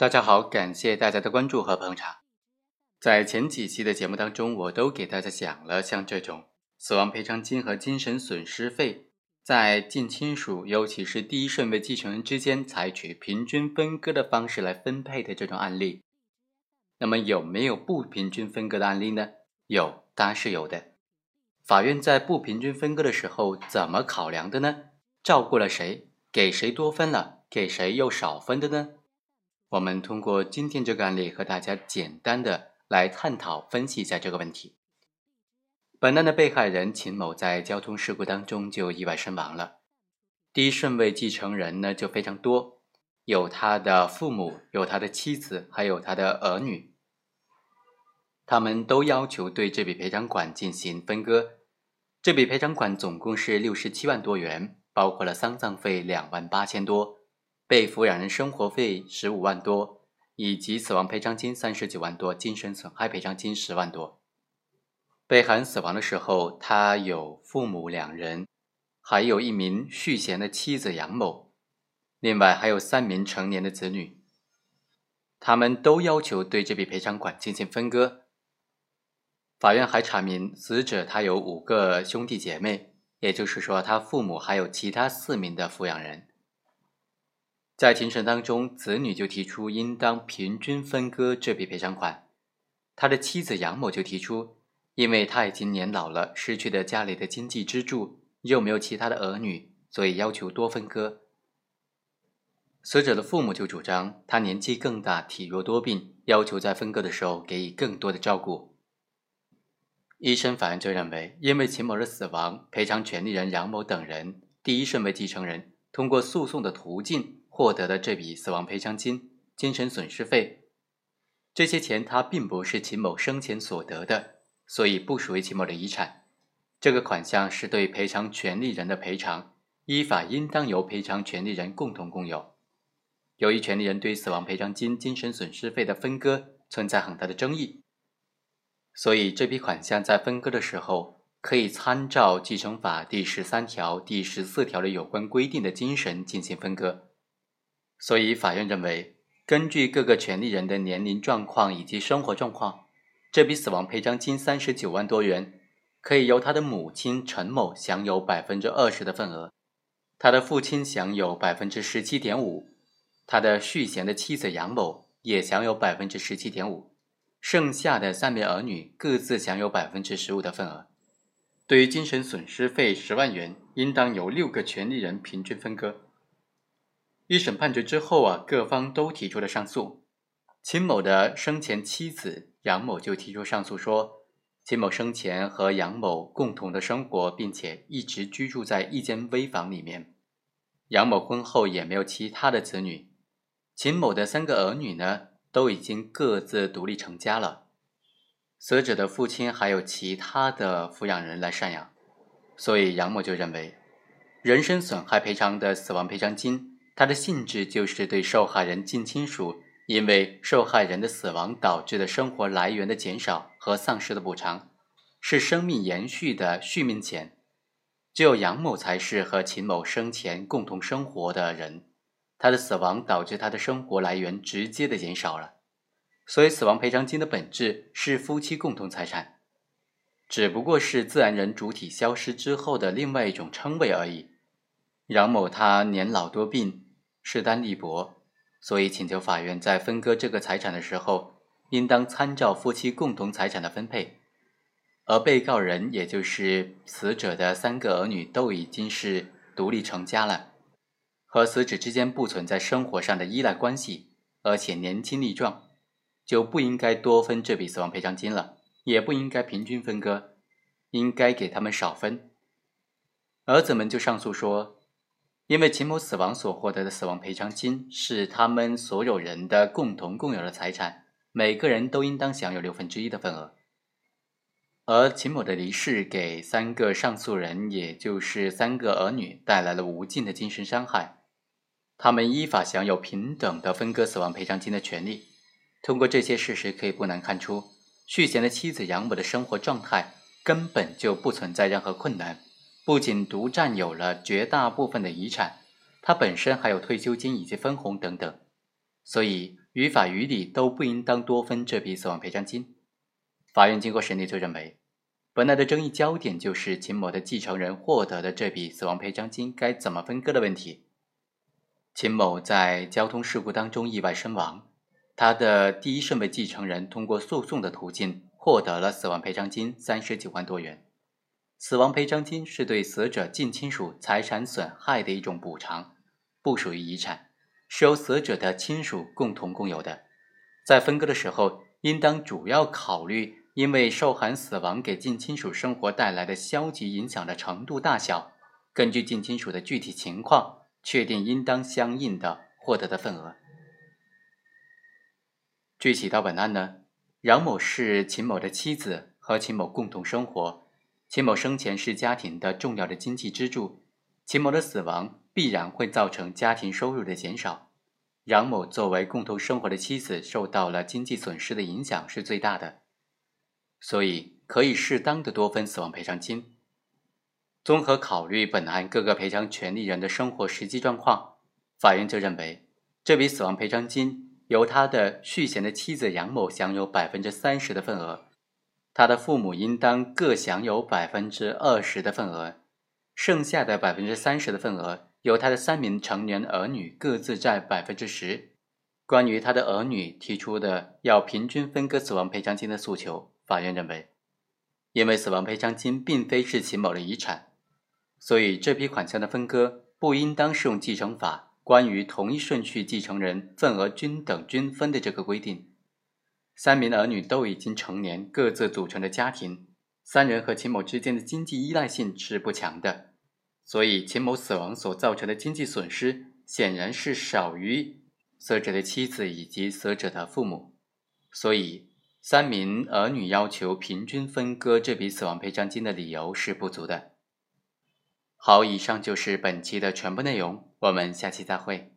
大家好，感谢大家的关注和捧场。在前几期的节目当中，我都给大家讲了像这种死亡赔偿金和精神损失费在近亲属，尤其是第一顺位继承人之间采取平均分割的方式来分配的这种案例。那么有没有不平均分割的案例呢？有，当然是有的。法院在不平均分割的时候怎么考量的呢？照顾了谁，给谁多分了，给谁又少分的呢？我们通过今天这个案例和大家简单的来探讨分析一下这个问题。本案的被害人秦某在交通事故当中就意外身亡了，第一顺位继承人呢就非常多，有他的父母，有他的妻子，还有他的儿女。他们都要求对这笔赔偿款进行分割，这笔赔偿款总共是六十七万多元，包括了丧葬费两万八千多，被抚养人生活费十五万多，以及死亡赔偿金三十九万多，精神损害赔偿金十万多。被害人死亡的时候，他有父母两人，还有一名续弦的妻子杨某，另外还有三名成年的子女，他们都要求对这笔赔偿款进行分割。法院还查明，死者他有五个兄弟姐妹，也就是说，他父母还有其他四名的抚养人。在庭审当中，子女就提出应当平均分割这笔赔偿款。他的妻子杨某就提出，因为他已经年老了，失去了家里的经济支柱，又没有其他的儿女，所以要求多分割。死者的父母就主张，他年纪更大，体弱多病，要求在分割的时候给予更多的照顾。一审法院就认为，因为秦某的死亡，赔偿权利人杨某等人第一顺位继承人通过诉讼的途径获得的这笔死亡赔偿金、精神损失费，这些钱他并不是秦某生前所得的，所以不属于秦某的遗产。这个款项是对赔偿权利人的赔偿，依法应当由赔偿权利人共同共有。由于权利人对死亡赔偿金、精神损失费的分割存在很大的争议。所以，这笔款项在分割的时候，可以参照继承法第十三条、第十四条的有关规定的精神进行分割。所以，法院认为，根据各个权利人的年龄状况以及生活状况，这笔死亡赔偿金三十九万多元，可以由他的母亲陈某享有百分之二十的份额，他的父亲享有百分之十七点五，他的续弦的妻子杨某也享有百分之十七点五。剩下的三名儿女各自享有百分之十五的份额。对于精神损失费十万元，应当由六个权利人平均分割。一审判决之后啊，各方都提出了上诉。秦某的生前妻子杨某就提出上诉说，秦某生前和杨某共同的生活，并且一直居住在一间危房里面。杨某婚后也没有其他的子女。秦某的三个儿女呢？都已经各自独立成家了，死者的父亲还有其他的抚养人来赡养，所以杨某就认为，人身损害赔偿的死亡赔偿金，它的性质就是对受害人近亲属因为受害人的死亡导致的生活来源的减少和丧失的补偿，是生命延续的续命钱。只有杨某才是和秦某生前共同生活的人。他的死亡导致他的生活来源直接的减少了，所以死亡赔偿金的本质是夫妻共同财产，只不过是自然人主体消失之后的另外一种称谓而已。杨某他年老多病，势单力薄，所以请求法院在分割这个财产的时候，应当参照夫妻共同财产的分配，而被告人也就是死者的三个儿女都已经是独立成家了。和死者之间不存在生活上的依赖关系，而且年轻力壮，就不应该多分这笔死亡赔偿金了，也不应该平均分割，应该给他们少分。儿子们就上诉说，因为秦某死亡所获得的死亡赔偿金是他们所有人的共同共有的财产，每个人都应当享有六分之一的份额。而秦某的离世给三个上诉人，也就是三个儿女带来了无尽的精神伤害。他们依法享有平等的分割死亡赔偿金的权利。通过这些事实，可以不难看出，续弦的妻子杨某的生活状态根本就不存在任何困难。不仅独占有了绝大部分的遗产，他本身还有退休金以及分红等等。所以于法于理都不应当多分这笔死亡赔偿金。法院经过审理就认为，本案的争议焦点就是秦某的继承人获得的这笔死亡赔偿金该怎么分割的问题。秦某在交通事故当中意外身亡，他的第一顺位继承人通过诉讼的途径获得了死亡赔偿金三十九万多元。死亡赔偿金是对死者近亲属财产损害的一种补偿，不属于遗产，是由死者的亲属共同共有的。在分割的时候，应当主要考虑因为受寒死亡给近亲属生活带来的消极影响的程度大小，根据近亲属的具体情况，确定应当相应的获得的份额。具体到本案呢，杨某是秦某的妻子，和秦某共同生活。秦某生前是家庭的重要的经济支柱，秦某的死亡必然会造成家庭收入的减少，杨某作为共同生活的妻子，受到了经济损失的影响是最大的，所以可以适当的多分死亡赔偿金。综合考虑本案各个赔偿权利人的生活实际状况，法院就认为这笔死亡赔偿金由他的续弦的妻子杨某享有百分之三十的份额。他的父母应当各享有百分之二十的份额，剩下的百分之三十的份额由他的三名成年儿女各自占百分之十。关于他的儿女提出的要平均分割死亡赔偿金的诉求，法院认为，因为死亡赔偿金并非是秦某的遗产，所以这笔款项的分割不应当适用继承法关于同一顺序继承人份额均等均分的这个规定。三名儿女都已经成年，各自组成的家庭，三人和秦某之间的经济依赖性是不强的，所以秦某死亡所造成的经济损失显然是少于死者的妻子以及死者的父母，所以三名儿女要求平均分割这笔死亡赔偿金的理由是不足的。好，以上就是本期的全部内容，我们下期再会。